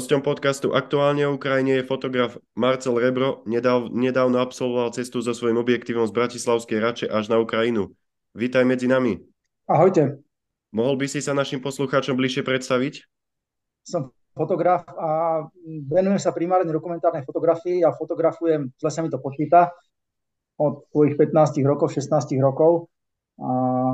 Hosťom podcastu Aktuálne o Ukrajine je fotograf Marcel Rebro. Nedav, nedávno absolvoval cestu so svojím objektívom z Bratislavskej Rače až na Ukrajinu. Vítaj medzi nami. Ahojte. Mohol by si sa našim poslucháčom bližšie predstaviť? Som fotograf a venujem sa primárne dokumentárnej fotografii a fotografujem, zle sa mi to počíta, od svojich 15 rokov, 16 rokov. A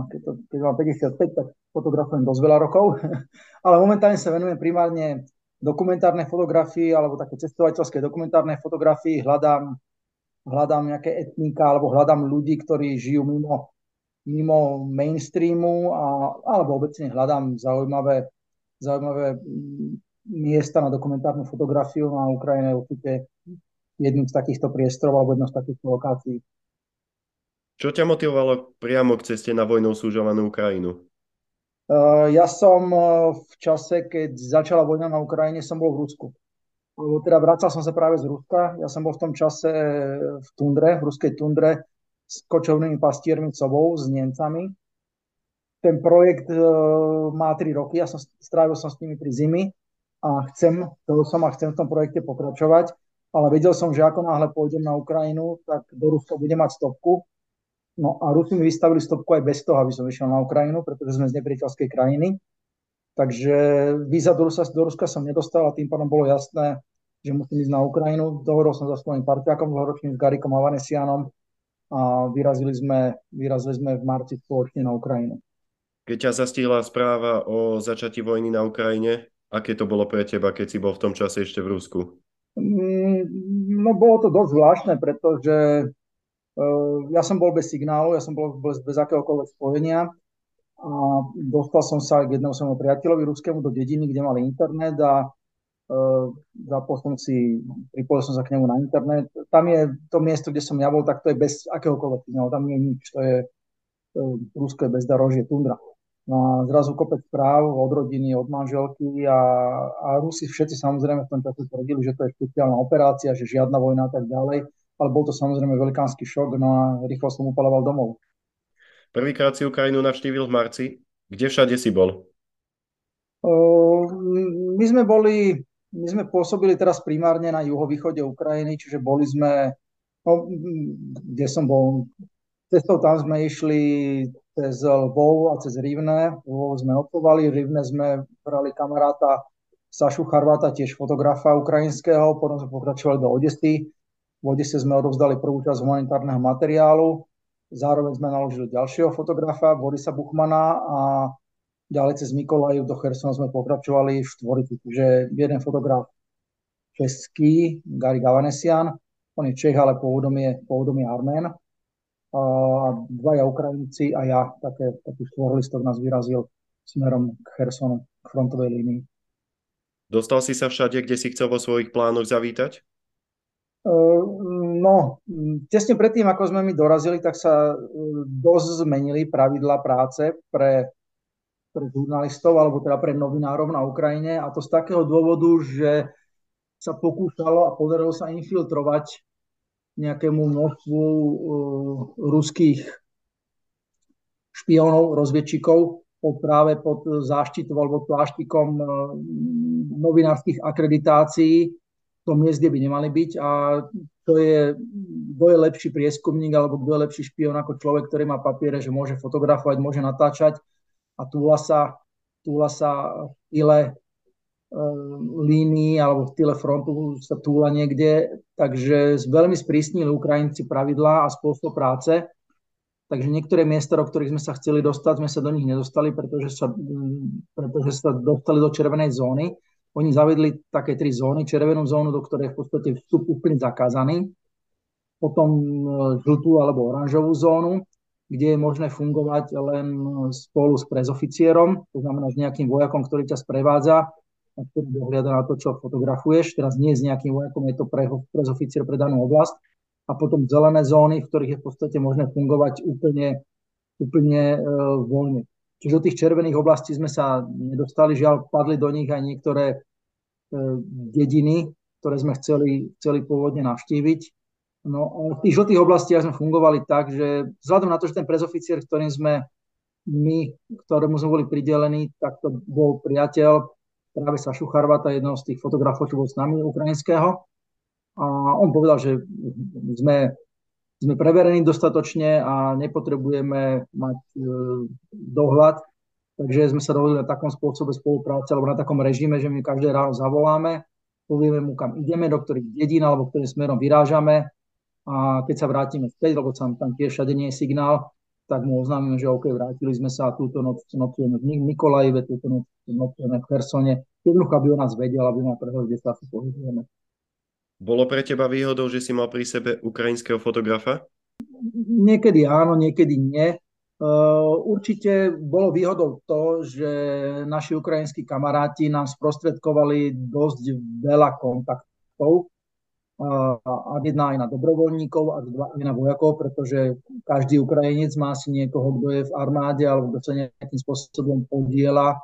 keď, to, keď mám 55, tak fotografujem dosť veľa rokov. Ale momentálne sa venujem primárne dokumentárnej fotografii alebo také cestovateľské dokumentárnej fotografii, hľadám, hľadám nejaké etnika alebo hľadám ľudí, ktorí žijú mimo, mimo mainstreamu a, alebo obecne hľadám zaujímavé, zaujímavé mm, miesta na dokumentárnu fotografiu na Ukrajine určite jedným z takýchto priestorov alebo jednou z takýchto lokácií. Čo ťa motivovalo priamo k ceste na vojnou súžovanú Ukrajinu? Uh, ja som uh, v čase, keď začala vojna na Ukrajine, som bol v Rusku. Lebo teda vracal som sa práve z Ruska. Ja som bol v tom čase v tundre, v ruskej tundre s kočovnými pastiermi sobou, s Nemcami. Ten projekt má 3 roky, ja som, strávil som s nimi 3 zimy a chcem, to som a chcem v tom projekte pokračovať, ale vedel som, že ako náhle pôjdem na Ukrajinu, tak do Ruska budem mať stopku No a Rusi mi vystavili stopku aj bez toho, aby som išiel na Ukrajinu, pretože sme z nepriateľskej krajiny. Takže víza do Ruska, do Ruska som nedostal a tým pádom bolo jasné, že musím ísť na Ukrajinu. Dohodol som sa svojím partiakom dlhoročným, s Garikom a Vanesianom a vyrazili sme, vyrazili sme v marci spoločne na Ukrajinu. Keď ťa zastihla správa o začatí vojny na Ukrajine, aké to bolo pre teba, keď si bol v tom čase ešte v Rusku? Mm, no bolo to dosť zvláštne, pretože ja som bol bez signálu, ja som bol bez, bez akéhokoľvek spojenia a dostal som sa k jednému svojmu priateľovi ruskému do dediny, kde mali internet a uh, zapol som si, pripojil som sa k nemu na internet. Tam je to miesto, kde som ja bol, tak to je bez akéhokoľvek signálu, tam nie je nič, to je uh, ruské bezdarožie, tundra. No a zrazu kopec správ od rodiny, od manželky a, a Rusi všetci samozrejme v tom čase tvrdili, že to je špeciálna operácia, že žiadna vojna a tak ďalej ale bol to samozrejme velikánsky šok, no a rýchlo som upaloval domov. Prvýkrát si Ukrajinu navštívil v marci. Kde všade si bol? my sme boli, my sme pôsobili teraz primárne na juhovýchode Ukrajiny, čiže boli sme, no, kde som bol, cestou tam sme išli cez Lvov a cez Rivne. Lvov sme opovali, Rivne sme brali kamaráta Sašu Charvata, tiež fotografa ukrajinského, potom sme pokračovali do Odesty, v Odise sme odovzdali prvú časť humanitárneho materiálu, zároveň sme naložili ďalšieho fotografa, Borisa Buchmana a ďalej cez Mikolajiv do Chersona sme pokračovali v štvorici. Čiže jeden fotograf český, Gary Gavanesian, on je Čech, ale pôvodom je, pôvodom je Armén. A dvaja Ukrajinci a ja, také, taký štvorlistok nás vyrazil smerom k Chersonu, k frontovej línii. Dostal si sa všade, kde si chcel vo svojich plánoch zavítať? Ehm, no, tesne predtým, ako sme my dorazili, tak sa e, dosť zmenili pravidla práce pre, pre žurnalistov, alebo teda pre novinárov na Ukrajine. A to z takého dôvodu, že sa pokúšalo a podarilo sa infiltrovať nejakému množstvu uh, ruských špionov, rozviedčikov pod, práve pod záštitou alebo pláštikom uh, novinárskych akreditácií tom mieste by nemali byť a to je, kto je lepší prieskumník alebo kto je lepší špion ako človek, ktorý má papiere, že môže fotografovať, môže natáčať. A túla sa, túla sa v tyle e, línii alebo v tyle frontu sa túla niekde, takže veľmi sprísnili Ukrajinci pravidlá a spôsob práce, takže niektoré miesta, do ktorých sme sa chceli dostať, sme sa do nich nedostali, pretože sa, pretože sa dostali do červenej zóny oni zavedli také tri zóny. Červenú zónu, do ktorej v podstate vstup úplne zakázaný. Potom e, žltú alebo oranžovú zónu, kde je možné fungovať len spolu s prezoficierom, to znamená s nejakým vojakom, ktorý ťa sprevádza a ktorý dohľada na to, čo fotografuješ. Teraz nie s nejakým vojakom, je to pre, prezoficier pre danú oblasť. A potom zelené zóny, v ktorých je v podstate možné fungovať úplne, úplne e, voľne. Čiže do tých červených oblastí sme sa nedostali, žiaľ, padli do nich aj niektoré e, dediny, ktoré sme chceli, chceli pôvodne navštíviť. No a v tých žltých oblastiach sme fungovali tak, že vzhľadom na to, že ten prezoficier, ktorým sme my, ktorému sme boli pridelení, tak to bol priateľ práve Sašu Charvata, jedného z tých fotografov, čo bol s nami, ukrajinského. A on povedal, že sme, sme preverení dostatočne a nepotrebujeme mať e, dohľad, takže sme sa dohodli na takom spôsobe spolupráce alebo na takom režime, že my každé ráno zavoláme, povieme mu, kam ideme, do ktorých dedín alebo ktorým smerom vyrážame a keď sa vrátime späť, lebo tam, tam tiež všade nie je signál, tak mu oznámime, že OK, vrátili sme sa a túto noc nocujeme v Nikolajive, túto noc nocujeme v Hersone. Jednoducho, aby o nás vedel, aby ma prehľad, kde sa pohybujeme. Bolo pre teba výhodou, že si mal pri sebe ukrajinského fotografa? Niekedy áno, niekedy nie. Uh, určite bolo výhodou to, že naši ukrajinskí kamaráti nám sprostredkovali dosť veľa kontaktov a jedna aj na dobrovoľníkov a dva aj na vojakov, pretože každý Ukrajinec má si niekoho, kto je v armáde alebo kto sa nejakým spôsobom podiela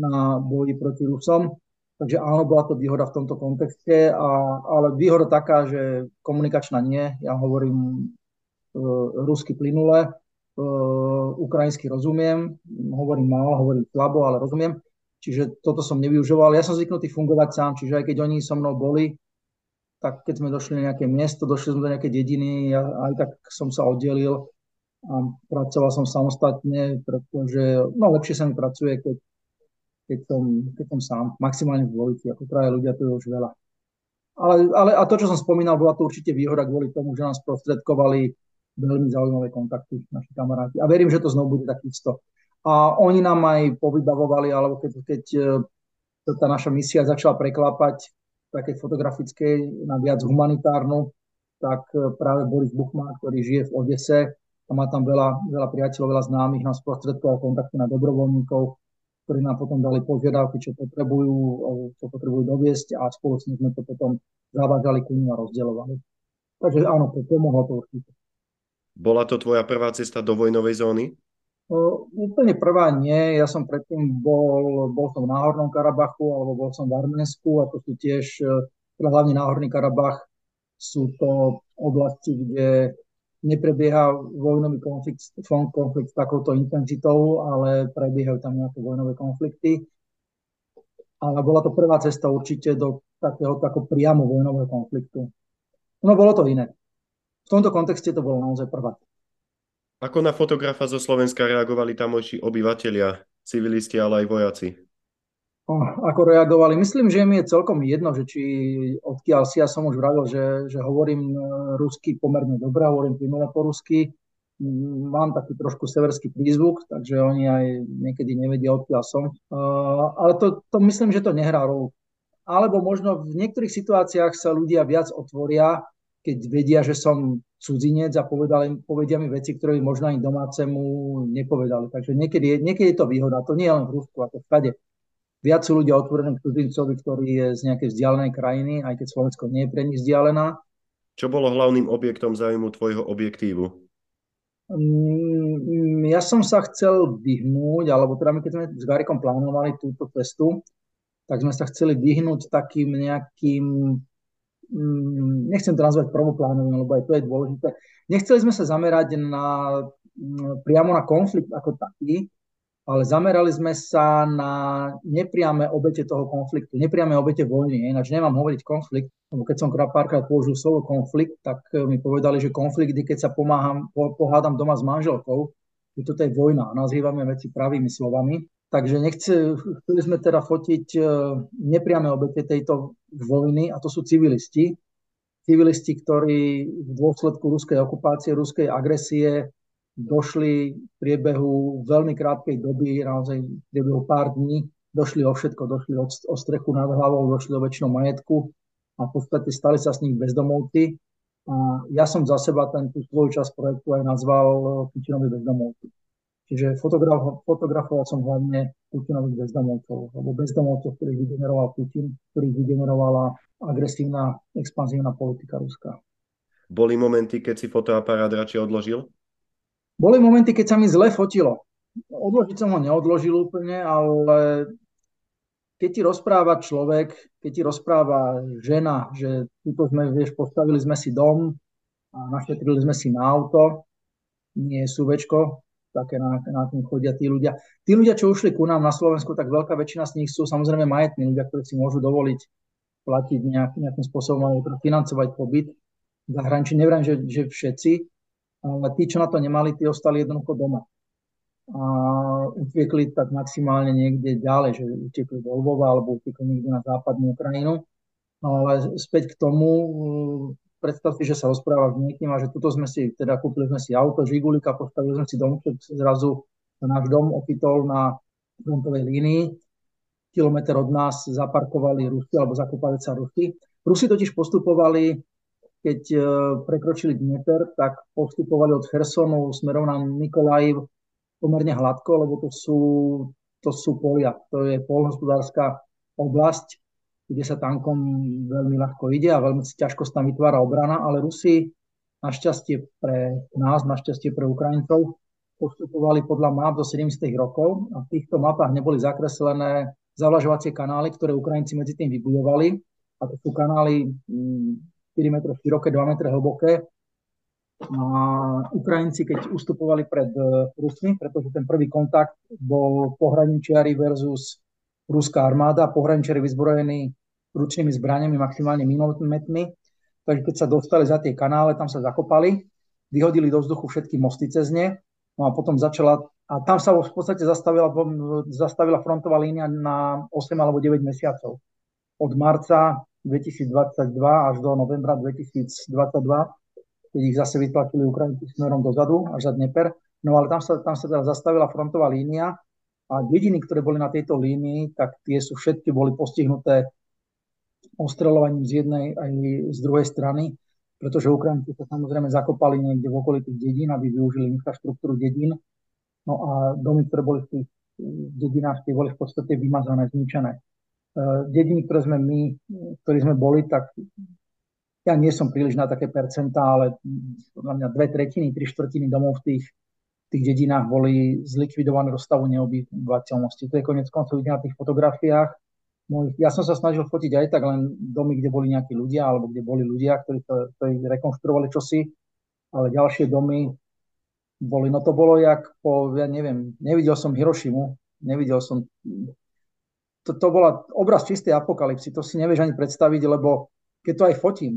na boji proti Rusom. Takže áno, bola to výhoda v tomto kontexte, a, ale výhoda taká, že komunikačná nie. Ja hovorím e, rusky plynule, e, ukrajinsky rozumiem, hovorím málo, hovorím slabo, ale rozumiem. Čiže toto som nevyužoval. Ja som zvyknutý fungovať sám, čiže aj keď oni so mnou boli, tak keď sme došli na nejaké miesto, došli sme do nejaké dediny, ja aj tak som sa oddelil a pracoval som samostatne, pretože no, lepšie sa mi pracuje, keď, keď, som, keď som sám, maximálne v dvojici, ako traje ľudia, to je už veľa. Ale, ale a to, čo som spomínal, bola to určite výhoda kvôli tomu, že nás prostredkovali veľmi zaujímavé kontakty naši kamaráti. A verím, že to znovu bude takisto. A oni nám aj povybavovali, alebo keď, keď e, tá naša misia začala preklápať takej fotografickej na viac humanitárnu, tak e, práve Boris Buchman, ktorý žije v Odese a má tam veľa, veľa priateľov, veľa známych, nás sprostredkoval kontakty na dobrovoľníkov, ktorí nám potom dali požiadavky, čo potrebujú, čo potrebujú doviesť a spoločne sme to potom zavážali ku ním a rozdielovali. Takže áno, pomohlo to určite. Bola to tvoja prvá cesta do vojnovej zóny? Uh, úplne prvá nie. Ja som predtým bol, bol som v Náhornom Karabachu alebo bol som v Arménsku a to sú tiež, teda hlavne Náhorný Karabach, sú to oblasti, kde neprebieha vojnový konflikt, konflikt s takouto intenzitou, ale prebiehajú tam nejaké vojnové konflikty. Ale bola to prvá cesta určite do takého tako priamo vojnového konfliktu. No bolo to iné. V tomto kontexte to bolo naozaj prvá. Ako na fotografa zo Slovenska reagovali tamojší obyvateľia, civilisti, ale aj vojaci? Ako reagovali? Myslím, že mi je celkom jedno, že či odkiaľ si, ja som už vravil, že, že hovorím e, rusky pomerne dobre, hovorím plynule po rusky. Mám taký trošku severský prízvuk, takže oni aj niekedy nevedia, odkiaľ som. Uh, ale to, to myslím, že to nehrá rolu. Alebo možno v niektorých situáciách sa ľudia viac otvoria, keď vedia, že som cudzinec a povedali, povedia mi veci, ktoré by možno ani domácemu nepovedali. Takže niekedy niekedy je to výhoda. To nie je len v Rusku, ako všade. Viac sú ľudia otvorení k cudzincovi, ktorý je z nejakej vzdialenej krajiny, aj keď Slovensko nie je pre nich vzdialená. Čo bolo hlavným objektom zájmu tvojho objektívu? Mm, ja som sa chcel vyhnúť, alebo teda my keď sme s Garikom plánovali túto cestu, tak sme sa chceli vyhnúť takým nejakým Mm, nechcem to nazvať prvoplánovým, lebo aj to je dôležité. Nechceli sme sa zamerať na, mm, priamo na konflikt ako taký, ale zamerali sme sa na nepriame obete toho konfliktu, nepriame obete vojny. Ináč nemám hovoriť konflikt, lebo keď som párkrát použil slovo konflikt, tak mi povedali, že konflikt je, keď sa pomáham, pohádam doma s manželkou, že toto je vojna. Nazývame veci pravými slovami. Takže nechce, chceli sme teda fotiť e, nepriame obete tejto vojny a to sú civilisti. Civilisti, ktorí v dôsledku ruskej okupácie, ruskej agresie došli v priebehu veľmi krátkej doby, naozaj v priebehu pár dní, došli o všetko, došli o, o strechu nad hlavou, došli o väčšinu majetku a v podstate stali sa s nich bezdomovci. A ja som za seba ten, tú svoju časť projektu aj nazval Putinovi bezdomovci. Čiže fotograf, fotografoval som hlavne Putinových bezdomovcov, alebo bezdomovcov, ktorých vygeneroval Putin, ktorých vygenerovala agresívna, expanzívna politika Ruska. Boli momenty, keď si fotoaparát radšej odložil? Boli momenty, keď sa mi zle fotilo. Odložiť som ho neodložil úplne, ale keď ti rozpráva človek, keď ti rozpráva žena, že tuto sme, vieš, postavili sme si dom a našetrili sme si na auto, nie SUVčko, také na, na tým chodia tí ľudia. Tí ľudia, čo ušli ku nám na Slovensku, tak veľká väčšina z nich sú samozrejme majetní ľudia, ktorí si môžu dovoliť platiť nejak, nejakým spôsobom alebo financovať pobyt v zahraničí. Nevrám, že, že všetci, ale tí, čo na to nemali, tí ostali jednoducho doma. A utiekli tak maximálne niekde ďalej, že utiekli do Lvova alebo utiekli niekde na západnú Ukrajinu. Ale späť k tomu, predstav si, že sa rozpráva s niekým a že tuto sme si, teda kúpili sme si auto, Žigulika, postavili sme si dom, zrazu náš dom opitol na frontovej línii. Kilometr od nás zaparkovali Rusy alebo zakúpali sa Rusy. Rusi totiž postupovali, keď e, prekročili Dnieper, tak postupovali od Hersonu smerom na Mikolajiv pomerne hladko, lebo to sú, to sú polia. To je polnohospodárska oblasť, kde sa tankom veľmi ľahko ide a veľmi ťažko sa tam vytvára obrana, ale Rusi našťastie pre nás, našťastie pre Ukrajincov postupovali podľa map do 70. rokov a v týchto mapách neboli zakreslené zavlažovacie kanály, ktoré Ukrajinci medzi tým vybudovali. A to sú kanály 4 mm, m široké, 2 m hlboké. A Ukrajinci, keď ustupovali pred e, Rusmi, pretože ten prvý kontakt bol pohraničiari versus ruská armáda, pohraničiari vyzbrojení ručnými zbraniami, maximálne minometmi. Takže keď sa dostali za tie kanále, tam sa zakopali, vyhodili do vzduchu všetky mosty cez ne, no a potom začala, a tam sa v podstate zastavila, zastavila frontová línia na 8 alebo 9 mesiacov. Od marca 2022 až do novembra 2022, keď ich zase vytlačili Ukrajinci smerom dozadu, až za Dneper. No ale tam sa, tam sa teda zastavila frontová línia a dediny, ktoré boli na tejto línii, tak tie sú všetky boli postihnuté ostreľovaním z jednej aj z druhej strany, pretože Ukrajinci sa samozrejme zakopali niekde v okolitých dedín, aby využili infraštruktúru dedín. No a domy, ktoré boli v tých dedinách, tie boli v podstate vymazané, zničené. Dediny, ktoré sme my, ktorí sme boli, tak ja nie som príliš na také percentá, ale na mňa dve tretiny, tri štvrtiny domov v tých, tých dedinách boli zlikvidované do stavu neobyvateľnosti. To je konec koncov na tých fotografiách ja som sa snažil fotiť aj tak len domy, kde boli nejakí ľudia, alebo kde boli ľudia, ktorí, to, ktorí rekonštruovali čosi, ale ďalšie domy boli, no to bolo jak po, ja neviem, nevidel som Hirošimu, nevidel som, to, to bola obraz čistej apokalipsy, to si nevieš ani predstaviť, lebo keď to aj fotím,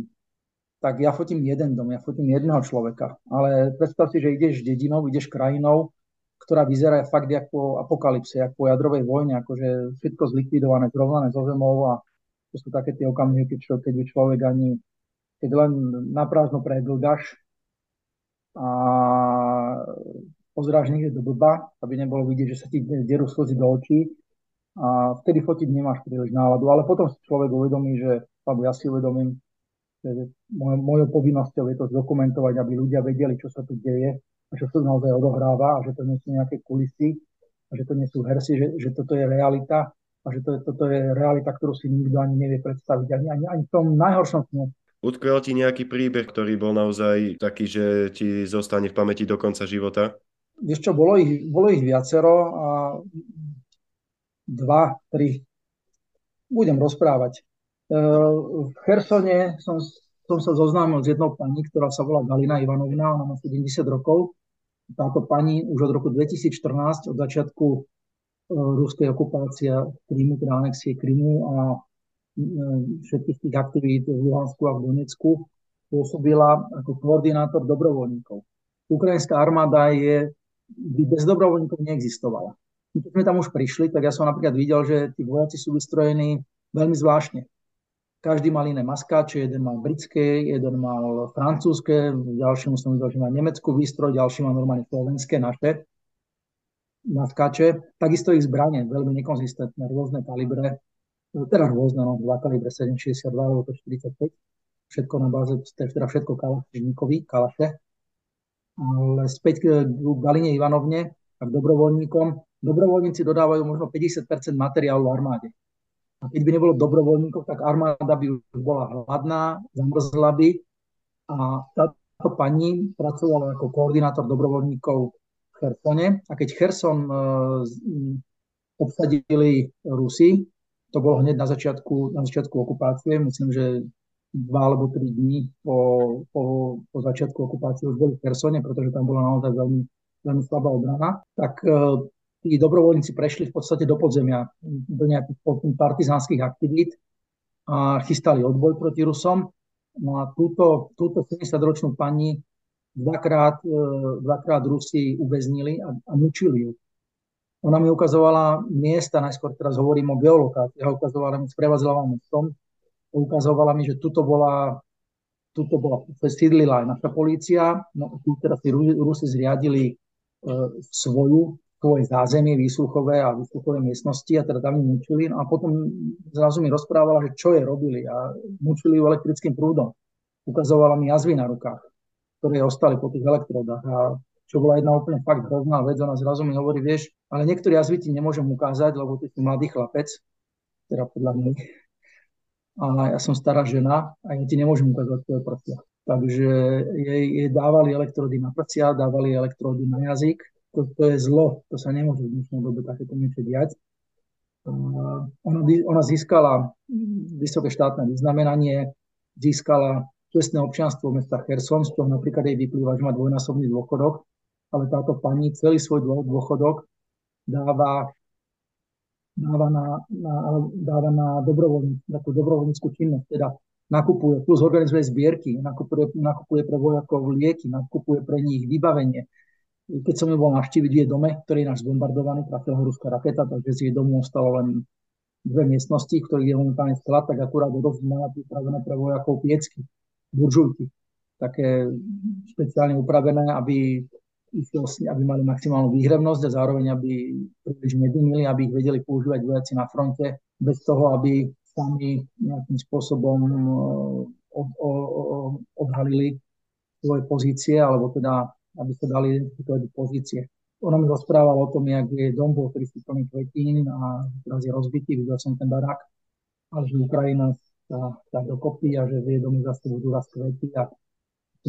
tak ja fotím jeden dom, ja fotím jedného človeka, ale predstav si, že ideš dedinou, ideš krajinou, ktorá vyzerá fakt ako apokalypse, ako po jadrovej vojne, akože všetko zlikvidované, zrovnané zo zemou a to sú také tie okamihy, keď, čo, keď človek ani, keď len na prázdno preglgaš a pozráš niekde do blba, aby nebolo vidieť, že sa ti derú slzy do očí a vtedy fotiť nemáš príliš náladu, ale potom si človek uvedomí, že, alebo ja si uvedomím, že mojou povinnosťou je to zdokumentovať, aby ľudia vedeli, čo sa tu deje že to naozaj odohráva a že to nie sú nejaké kulisy a že to nie sú hersy, že, že toto je realita a že to, toto je realita, ktorú si nikto ani nevie predstaviť, ani, ani, ani v tom najhoršom sne. Utkvel ti nejaký príbeh, ktorý bol naozaj taký, že ti zostane v pamäti do konca života? Vieš čo, bolo ich, bolo ich viacero a dva, tri. Budem rozprávať. E, v Chersone som, som sa zoznámil s jednou pani, ktorá sa volá Galina Ivanovna, ona má 70 rokov táto pani už od roku 2014, od začiatku e, ruskej okupácie Krymu, teda anexie Krymu a e, všetkých tých aktivít v Luhansku a v Donecku pôsobila ako koordinátor dobrovoľníkov. Ukrajinská armáda je, by bez dobrovoľníkov neexistovala. Keď sme tam už prišli, tak ja som napríklad videl, že tí vojaci sú vystrojení veľmi zvláštne. Každý mal iné maskáče, jeden mal britské, jeden mal francúzske, ďalší som videl, že má nemeckú výstroj, ďalší má normálne slovenské naše maskáče. Takisto ich zbranie, veľmi nekonzistentné, rôzne kalibre, teda rôzne, no, 2 kalibre 762 alebo 45, všetko na báze, teda všetko kalašníkovi, kalaše. Ale späť k Galine Ivanovne a k dobrovoľníkom. Dobrovoľníci dodávajú možno 50% materiálu armáde. A keď by nebolo dobrovoľníkov, tak armáda by už bola hladná, zamrzla by. A táto pani pracovala ako koordinátor dobrovoľníkov v Chersone. A keď Cherson e, obsadili Rusi, to bolo hneď na začiatku, na začiatku okupácie, myslím, že dva alebo tri dní po, po, po začiatku okupácie už boli v Chersone, pretože tam bola naozaj veľmi veľmi slabá obrana, tak tí dobrovoľníci prešli v podstate do podzemia, do nejakých partizánskych aktivít a chystali odboj proti Rusom. No a túto, túto 70-ročnú pani dvakrát, dvakrát Rusi uväznili a, a mučili ju. Ona mi ukazovala miesta, najskôr teraz hovorím o geolokácii, ukazovala mi, sprevádzala mestom, ukazovala mi, že tuto bola, tuto bola, sídlila aj naša polícia, no tu teraz si Rusi zriadili e, svoju, svoje zázemie výsluchové a výsluchové miestnosti a teda tam ju mučili. No a potom zrazu mi rozprávala, že čo je robili a mučili ju elektrickým prúdom. Ukazovala mi jazvy na rukách, ktoré ostali po tých elektrodách a čo bola jedna úplne fakt hrozná vec. Ona zrazu mi hovorí, vieš, ale niektoré jazvy ti nemôžem ukázať, lebo ty si mladý chlapec, teda podľa mňa. A ja som stará žena a ja ti nemôžem ukázať tvoje prsia. Takže jej, jej dávali elektrody na prsia, dávali elektrody na jazyk. To, to je zlo, to sa nemôže v dnešnej dobe takéto niečo diať. Ona, ona získala vysoké štátne vyznamenanie, získala čestné občianstvo mesta Kherson, z toho napríklad jej vyplýva, že má dvojnásobný dôchodok ale táto pani celý svoj dôchodok dáva, dáva na, na, dáva na dobrovoľní, takú dobrovoľníckú činnosť, teda nakupuje, plus organizuje zbierky, nakupuje, nakupuje pre vojakov lieky, nakupuje pre nich vybavenie. Keď som ju bol navštíviť v jej dome, ktorý je náš zbombardovaný, trafila ho ruská raketa, takže z jej domu ostalo len dve miestnosti, v ktorých je momentálne sklad, tak akurát má pripravené pre vojakov piecky, buržujky, také špeciálne upravené, aby vlastne, aby mali maximálnu výhrevnosť a zároveň, aby príliš nedymili, aby ich vedeli používať vojaci na fronte, bez toho, aby sami nejakým spôsobom eh, od, od, odhalili svoje pozície, alebo teda, aby sa dali identifikovať pozície. Ona mi rozprávala o tom, jak je dom bol 300 plný kvetín a teraz je rozbitý, videl som ten barák, ale že Ukrajina sa, sa dokopí a že v domu zase budú raz kvety a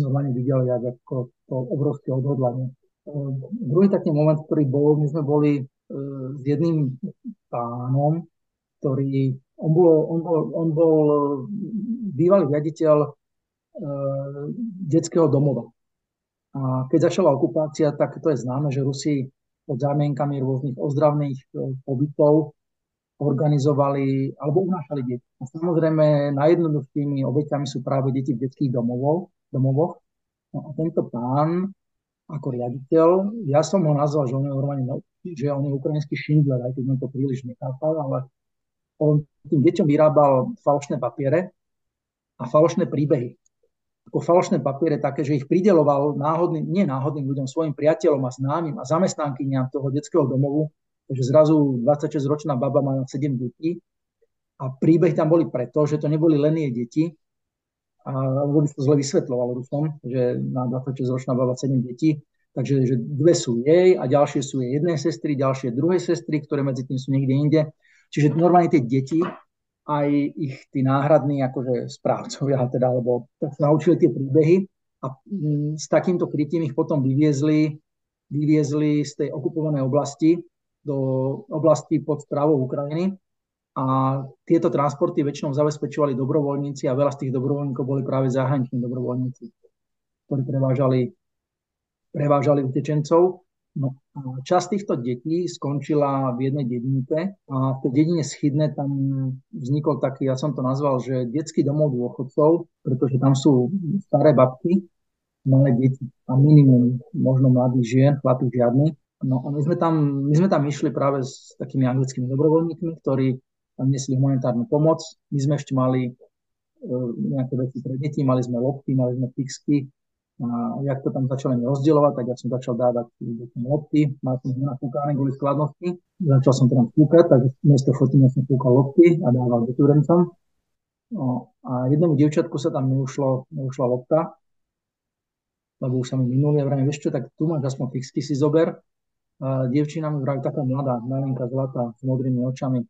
normálne videli, jak ako to obrovské odhodlanie. Ehm, druhý taký moment, ktorý bol, my sme boli e, s jedným pánom, ktorý, on bol, on bol, on bol bývalý riaditeľ e, detského domova. A keď začala okupácia, tak to je známe, že Rusi pod zámienkami rôznych ozdravných e, pobytov organizovali alebo unášali deti. A samozrejme najjednoduchšími obeťami sú práve deti v detských domovov, domovoch. No a tento pán ako riaditeľ, ja som ho nazval, že on je normálne, že on je ukrajinský Schindler, aj keď to príliš nechápal, ale on tým deťom vyrábal falošné papiere a falošné príbehy. Ako falošné papiere také, že ich prideloval náhodným, nie náhodným ľuďom, svojim priateľom a známym a zamestnankyniam toho detského domovu, takže zrazu 26-ročná baba má 7 detí a príbeh tam boli preto, že to neboli len jej deti, alebo by to zle vysvetloval Rusom, že má 26-ročná baba 7 detí, takže že dve sú jej a ďalšie sú jej jednej sestry, ďalšie druhej sestry, ktoré medzi tým sú niekde inde. Čiže normálne tie deti, aj ich tí náhradní akože správcovia, teda, alebo naučili tie príbehy a mm, s takýmto krytím ich potom vyviezli, vyviezli z tej okupovanej oblasti do oblasti pod správou Ukrajiny a tieto transporty väčšinou zabezpečovali dobrovoľníci a veľa z tých dobrovoľníkov boli práve zahraniční dobrovoľníci, ktorí prevážali, prevážali utečencov. No časť týchto detí skončila v jednej dedinke a v tej dedine Schydne tam vznikol taký, ja som to nazval, že detský domov dôchodcov, pretože tam sú staré babky, malé deti a minimum možno mladých žien, chlapí žiadny. No a my sme, tam, my sme tam išli práve s takými anglickými dobrovoľníkmi, ktorí nesli humanitárnu pomoc. My sme ešte mali uh, nejaké veci pre deti, mali sme lopty, mali sme fixky. A jak to tam začali rozdielovať, tak ja som začal dávať deťom lopty, mal som ich nafúkané kvôli skladnosti. Začal som tam fúkať, tak miesto fotenia som fúkal lopty a dával deturencom. No, a jednomu dievčatku sa tam neušlo, neušla lopta, lebo už sa mi minuli. Ja vrajím, vieš čo, tak tu máš aspoň fixky si zober. A dievčina mi vraj taká mladá, malinká, zlatá, s modrými očami,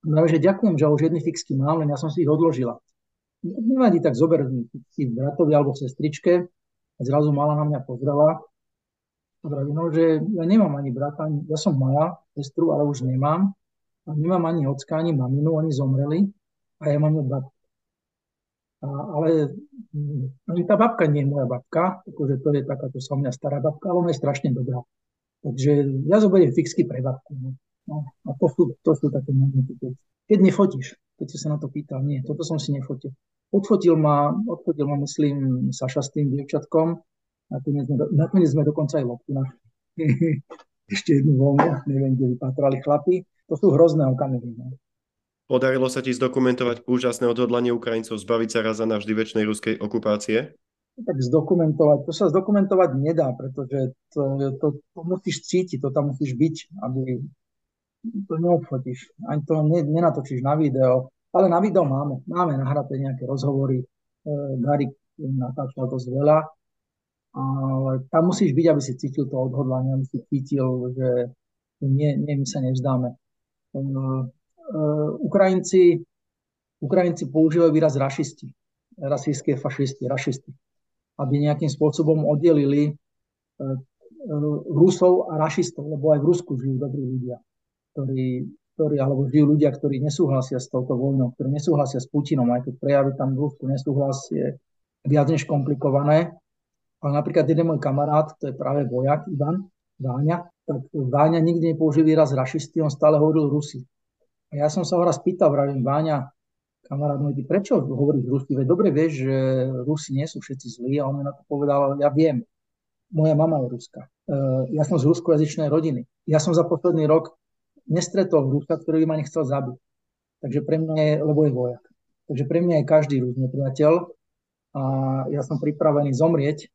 No, že ďakujem, že už jedny fixky mám, len ja som si ich odložila. Nevadí, tak zober si bratovi alebo sestričke. A zrazu mala na mňa pozrela. A no, že ja nemám ani brata, ani, ja som mala sestru, ale už nemám. A nemám ani ocka, ani maminu, oni zomreli. A ja mám. A, ale ani tá babka nie je moja babka, pretože to je takáto so mňa stará babka, ale ona je strašne dobrá. Takže ja zoberiem fixky pre babku. No. no a to sú, to sú také momenty, keď, keď nefotíš, keď si sa na to pýtal, nie, toto som si nefotil. Odfotil ma, odfotil ma, myslím, Saša s tým dievčatkom, nakoniec sme, nakoniec sme dokonca aj loptu našli. Ešte jednu voľnu, neviem, kde vypatrali chlapi. To sú hrozné okamihy. No. Podarilo sa ti zdokumentovať úžasné odhodlanie Ukrajincov zbaviť sa raz a navždy väčšnej ruskej okupácie? Tak zdokumentovať, to sa zdokumentovať nedá, pretože to, to, to musíš cítiť, to tam musíš byť, aby to neobfotíš. Ani to ne, nenatočíš na video, ale na video máme. Máme nahraté nejaké rozhovory. E, Gary natáčal dosť veľa ale tam musíš byť, aby si cítil to odhodlanie, aby si cítil, že nie, nie my sa nevzdáme. Uh, uh, Ukrajinci, Ukrajinci používajú výraz rašisti, rasistské fašisti, rašisti, aby nejakým spôsobom oddelili uh, Rusov a rašistov, lebo aj v Rusku žijú dobrí ľudia, ktorí, ktorí, alebo žijú ľudia, ktorí nesúhlasia s touto vojnou, ktorí nesúhlasia s Putinom, aj keď prejavy tam Rusku nesúhlas je viac než komplikované, ale napríklad jeden môj kamarát, to je práve vojak Ivan Váňa, tak Váňa nikdy nepoužil výraz rašisti, on stále hovoril Rusi. A ja som sa ho raz pýtal, vravím, Váňa, kamarát môj, prečo hovoríš Rusy? Veď dobre vieš, že Rusi nie sú všetci zlí a on mi na to povedal, ja viem, moja mama je Ruska. Uh, ja som z ruskojazyčnej rodiny. Ja som za posledný rok nestretol Ruska, ktorý by ma nechcel zabiť. Takže pre mňa je, lebo je vojak. Takže pre mňa je každý Rus nepriateľ a ja som pripravený zomrieť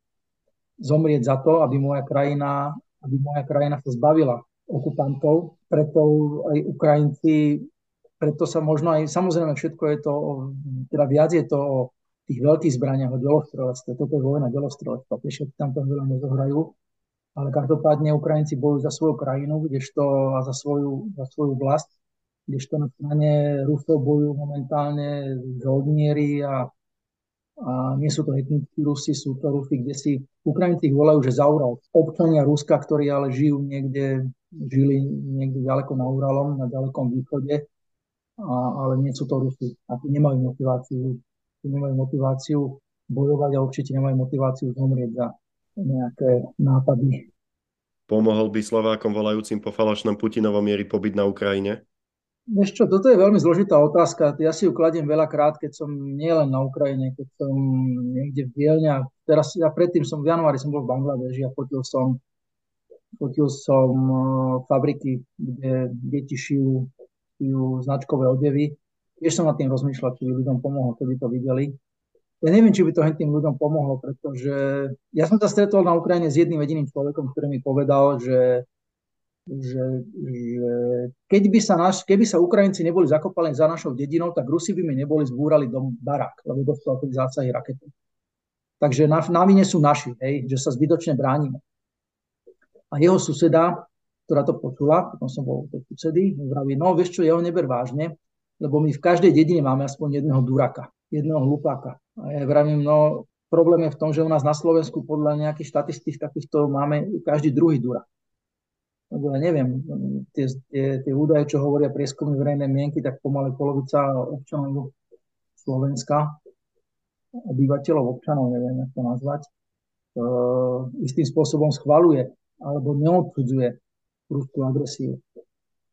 zomrieť za to, aby moja krajina, aby moja krajina sa zbavila okupantov. Preto aj Ukrajinci, preto sa možno aj, samozrejme všetko je to, teda viac je to o tých veľkých zbraniach, o delostrelectve. Toto je vojna delostrelectva, tie všetky tam veľa nezohrajú. Ale každopádne Ukrajinci bojujú za svoju krajinu, kdežto a za svoju, za svoju vlast, kdežto na strane Rusov bojujú momentálne žoldnieri a a nie sú to etnickí Rusi, sú to Rusi, kde si Ukrajinci ich volajú, že za Ural. Občania Ruska, ktorí ale žijú niekde, žili niekde ďaleko na Uralom, na ďalekom východe, a, ale nie sú to Rusi. A tí nemajú motiváciu, tí nemajú motiváciu bojovať a určite nemajú motiváciu zomrieť za nejaké nápady. Pomohol by Slovákom volajúcim po falošnom Putinovom miery pobyt na Ukrajine? Vieš čo, toto je veľmi zložitá otázka. Ja si ju kladiem veľakrát, keď som nielen na Ukrajine, keď som niekde v Bielne. Teraz ja predtým som v januári som bol v Bangladeži a fotil som, fotil som uh, fabriky, kde deti šijú, šijú značkové odevy. Tiež som nad tým rozmýšľal, či by ľuďom pomohlo, keby to videli. Ja neviem, či by to tým ľuďom pomohlo, pretože ja som sa stretol na Ukrajine s jedným jediným človekom, ktorý mi povedal, že že, že keď by sa naš, keby sa Ukrajinci neboli zakopali za našou dedinou, tak Rusi by mi neboli zbúrali dom barak, lebo dostal tých zásahy rakety. Takže na, na vine sú naši, hej, že sa zbytočne bránime. A jeho suseda, ktorá to počula, potom som bol tej susedy, vraví, no vieš čo, jeho neber vážne, lebo my v každej dedine máme aspoň jedného duraka, jedného hlupáka. Ja vravím, no problém je v tom, že u nás na Slovensku podľa nejakých štatistík takýchto máme každý druhý durak lebo ja neviem, tie, tie, tie údaje, čo hovoria prieskumy verejnej mienky, tak pomaly polovica občanov Slovenska, obyvateľov občanov, neviem, ako to nazvať, uh, istým spôsobom schvaluje alebo neodsudzuje ruskú agresiu.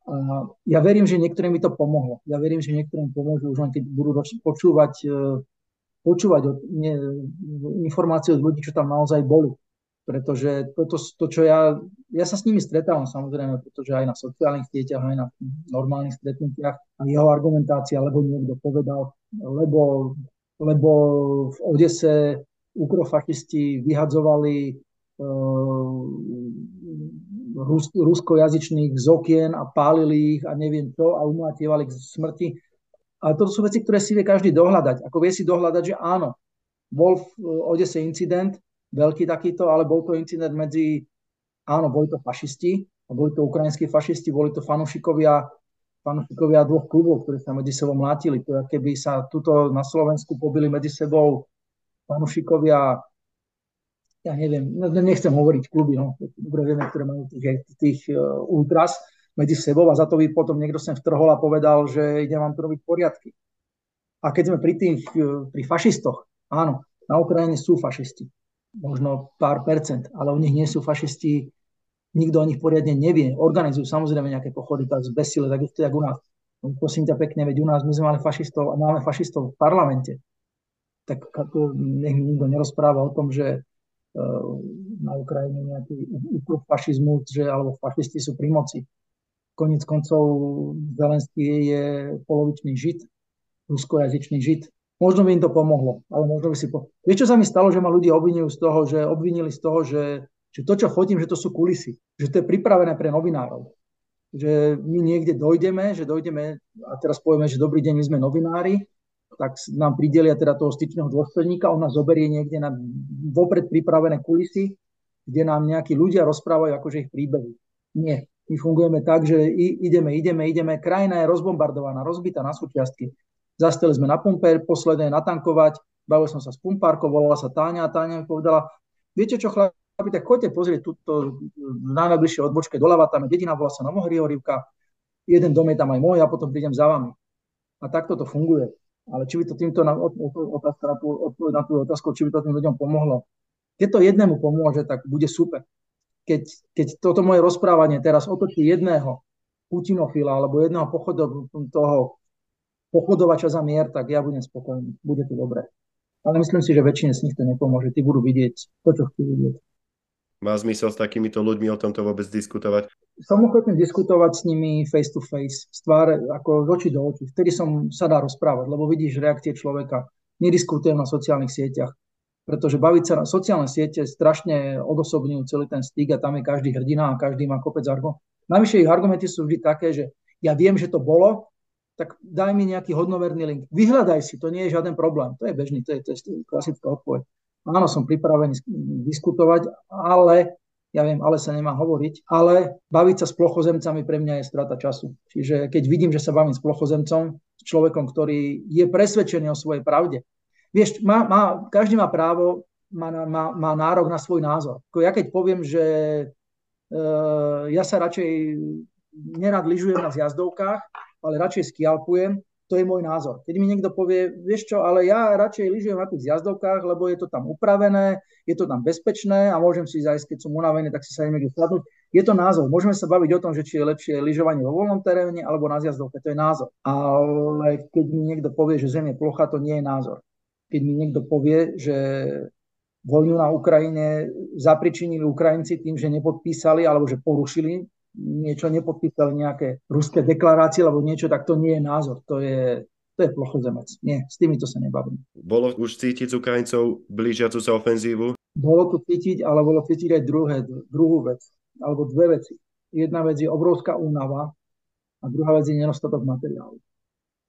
A ja verím, že niektorým by to pomohlo. Ja verím, že niektorým pomôže už len keď budú počúvať, uh, počúvať od, ne, informácie od ľudí, čo tam naozaj boli pretože toto, to, čo ja, ja sa s nimi stretávam samozrejme, pretože aj na sociálnych sieťach, aj na normálnych stretnutiach a jeho argumentácia, lebo niekto povedal, lebo, lebo v Odese ukrofašisti vyhadzovali uh, rus, ruskojazyčných z okien a pálili ich a neviem čo a umlatievali k smrti. Ale to sú veci, ktoré si vie každý dohľadať. Ako vie si dohľadať, že áno, bol v Odese incident, veľký takýto, ale bol to incident medzi, áno, boli to fašisti, boli to ukrajinskí fašisti, boli to fanúšikovia, fanúšikovia dvoch klubov, ktorí sa medzi sebou mlátili. To je, keby sa tuto na Slovensku pobili medzi sebou fanúšikovia, ja neviem, nechcem hovoriť kluby, no, dobre vieme, ktoré majú tých, tých uh, ultras medzi sebou a za to by potom niekto sem vtrhol a povedal, že ide vám tu robiť poriadky. A keď sme pri tých, pri fašistoch, áno, na Ukrajine sú fašisti. Možno pár percent, ale u nich nie sú fašisti, nikto o nich poriadne nevie. Organizujú samozrejme nejaké pochody, tak zbesile, tak to jak u nás. Prosím ťa pekne, veď u nás my sme mali fašistov a máme fašistov v parlamente. Tak nech mi nikto nerozpráva o tom, že uh, na Ukrajine nejaký fašizmus, že, alebo fašisti sú pri moci. Konec koncov Zelenský je polovičný žid, ruskojazyčný žid. Možno by im to pomohlo, ale možno by si po... Vieš, čo sa mi stalo, že ma ľudia obvinujú z toho, že obvinili z toho, že, že to, čo chodím, že to sú kulisy, že to je pripravené pre novinárov že my niekde dojdeme, že dojdeme a teraz povieme, že dobrý deň, my sme novinári, tak nám pridelia teda toho styčného dôstojníka, on nás zoberie niekde na vopred pripravené kulisy, kde nám nejakí ľudia rozprávajú akože ich príbehy. Nie. My fungujeme tak, že ideme, ideme, ideme. Krajina je rozbombardovaná, rozbitá na súčiastky. Zastali sme na pumpe, posledné natankovať. Bavil som sa s pumpárkou, volala sa Táňa a Táňa mi povedala, viete čo, chlap, tak choďte pozrieť túto na najbližšie odbočke doľava, tam je dedina, volá sa Novohriorivka, jeden dom je tam aj môj a potom prídem za vami. A takto to funguje. Ale či by to týmto na, otázka na, tú, na tú otázku, či by to tým ľuďom pomohlo. Keď to jednému pomôže, tak bude super. Keď, keď toto moje rozprávanie teraz otočí jedného putinofila alebo jedného pochodu, toho pochodovača za mier, tak ja budem spokojný. Bude to dobré. Ale myslím si, že väčšine z nich to nepomôže. Tí budú vidieť to, čo chcú vidieť. Má zmysel s takýmito ľuďmi o tomto vôbec diskutovať? Som ochotný diskutovať s nimi face to face, z tváre, ako z očí do očí. Vtedy som sa dá rozprávať, lebo vidíš reakcie človeka. Nediskutujem na sociálnych sieťach, pretože baviť sa na sociálne siete strašne odosobňujú celý ten styk a tam je každý hrdina a každý má kopec argumentov. Najvyššie ich argumenty sú vždy také, že ja viem, že to bolo, tak daj mi nejaký hodnoverný link. Vyhľadaj si, to nie je žiaden problém. To je bežný, to je, to je klasická odpoveď. Áno, som pripravený diskutovať, ale ja viem, ale sa nemá hovoriť, ale baviť sa s plochozemcami pre mňa je strata času. Čiže keď vidím, že sa bavím s plochozemcom, s človekom, ktorý je presvedčený o svojej pravde. Vieš, má, má, každý má právo, má, má, má nárok na svoj názor. Ja keď poviem, že e, ja sa radšej nerad lyžujem na zjazdovkách, ale radšej skialpujem, to je môj názor. Keď mi niekto povie, vieš čo, ale ja radšej lyžujem na tých zjazdovkách, lebo je to tam upravené, je to tam bezpečné a môžem si zajsť, keď som unavený, tak si sa niekde sadnúť. Je to názor. Môžeme sa baviť o tom, že či je lepšie lyžovanie vo voľnom teréne alebo na zjazdovke, to je názor. Ale keď mi niekto povie, že zem je plocha, to nie je názor. Keď mi niekto povie, že vojnu na Ukrajine zapričinili Ukrajinci tým, že nepodpísali alebo že porušili niečo nepodpísali nejaké ruské deklarácie alebo niečo, tak to nie je názor. To je, to je plochozemec. Nie, s týmito sa nebavím. Bolo už cítiť z Ukrajincov blížiacu sa ofenzívu? Bolo to cítiť, ale bolo cítiť aj druhé, druhú vec, alebo dve veci. Jedna vec je obrovská únava a druhá vec je nedostatok materiálu.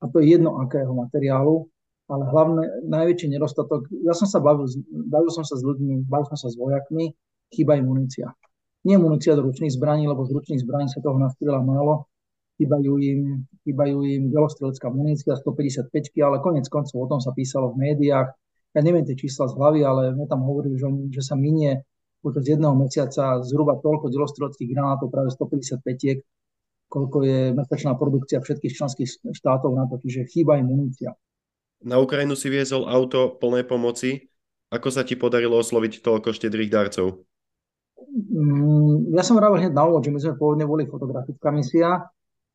A to je jedno akého materiálu, ale hlavne najväčší nedostatok, ja som sa bavil, bavil som sa s ľuďmi, bavil som sa s vojakmi, chýba im munícia nie munícia do ručných zbraní, lebo z ručných zbraní sa toho nastrieľa málo. Chýbajú im, chýbajú im delostrelecká munícia 155, ale konec koncov o tom sa písalo v médiách. Ja neviem tie čísla z hlavy, ale mne tam hovorili, že, že sa minie počas jedného mesiaca zhruba toľko delostreleckých granátov, práve 155, koľko je mesačná produkcia všetkých členských štátov na to, čiže chýba im munícia. Na Ukrajinu si viezol auto plné pomoci. Ako sa ti podarilo osloviť toľko štedrých darcov? Mm, ja som hovoril hneď na úvod, že my sme pôvodne boli fotografická misia,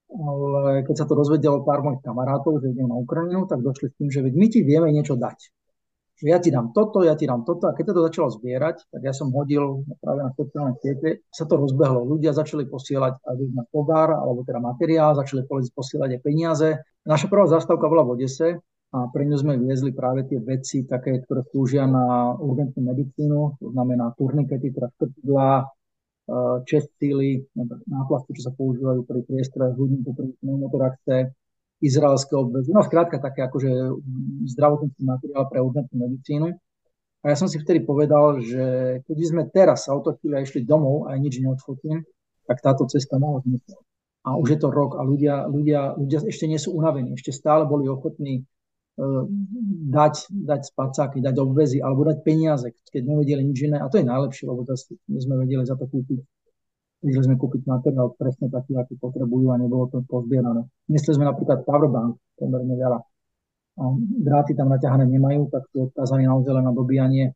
ale keď sa to rozvedelo pár mojich kamarátov, že idem na Ukrajinu, tak došli s tým, že my ti vieme niečo dať. Že ja ti dám toto, ja ti dám toto a keď sa to začalo zbierať, tak ja som hodil práve na sociálne siete, sa to rozbehlo. Ľudia začali posielať aj na tovar, alebo teda materiál, začali posielať aj peniaze. Naša prvá zastávka bola v Odese, a pre ňu sme viezli práve tie veci, také, ktoré slúžia na urgentnú medicínu, to znamená turnikety, teda škrtidlá, e, čestily, náplasty, čo sa používajú pri priestroje hudníku, pri pneumotoraxe, izraelské obvezy, no skrátka také akože zdravotnícky materiál pre urgentnú medicínu. A ja som si vtedy povedal, že keď sme teraz sa otočili a išli domov a nič neodfotím, tak táto cesta mohla zmysel. A už je to rok a ľudia, ľudia, ľudia ešte nie sú unavení, ešte stále boli ochotní E, dať, dať spacáky, dať obvezy alebo dať peniaze, keď nevedeli nič iné. A to je najlepšie, lebo my sme vedeli za to kúpiť. Vedeli sme kúpiť materiál presne taký, aký potrebujú a nebolo to pozbierané. Mysleli sme napríklad powerbank pomerne veľa. dráty tam naťahané nemajú, tak sú odkázaní naozaj na dobíjanie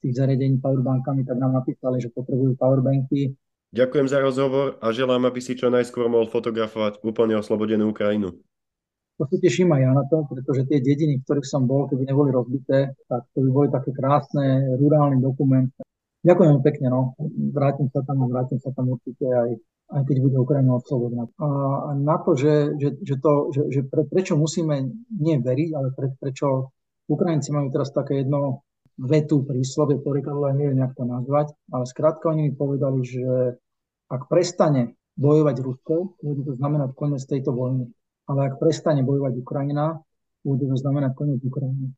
tých zariadení powerbankami, tak nám napísali, že potrebujú powerbanky. Ďakujem za rozhovor a želám, aby si čo najskôr mohol fotografovať úplne oslobodenú Ukrajinu. To sa teším aj ja na to, pretože tie dediny, v ktorých som bol, keby neboli rozbité, tak to by boli také krásne, rurálny dokument. Ďakujem pekne, no. Vrátim sa tam, vrátim sa tam určite aj, aj keď bude Ukrajina oslobodná. A, a na to, že, že, že, to, že, že pre, prečo musíme nie veriť, ale pre, prečo Ukrajinci majú teraz také jedno vetu príslovie, ktoré neviem, jak to nazvať, ale skrátka oni mi povedali, že ak prestane bojovať Rusko, bude to znamenať koniec tejto vojny ale ak prestane bojovať Ukrajina, bude to znamenať koniec Ukrajiny.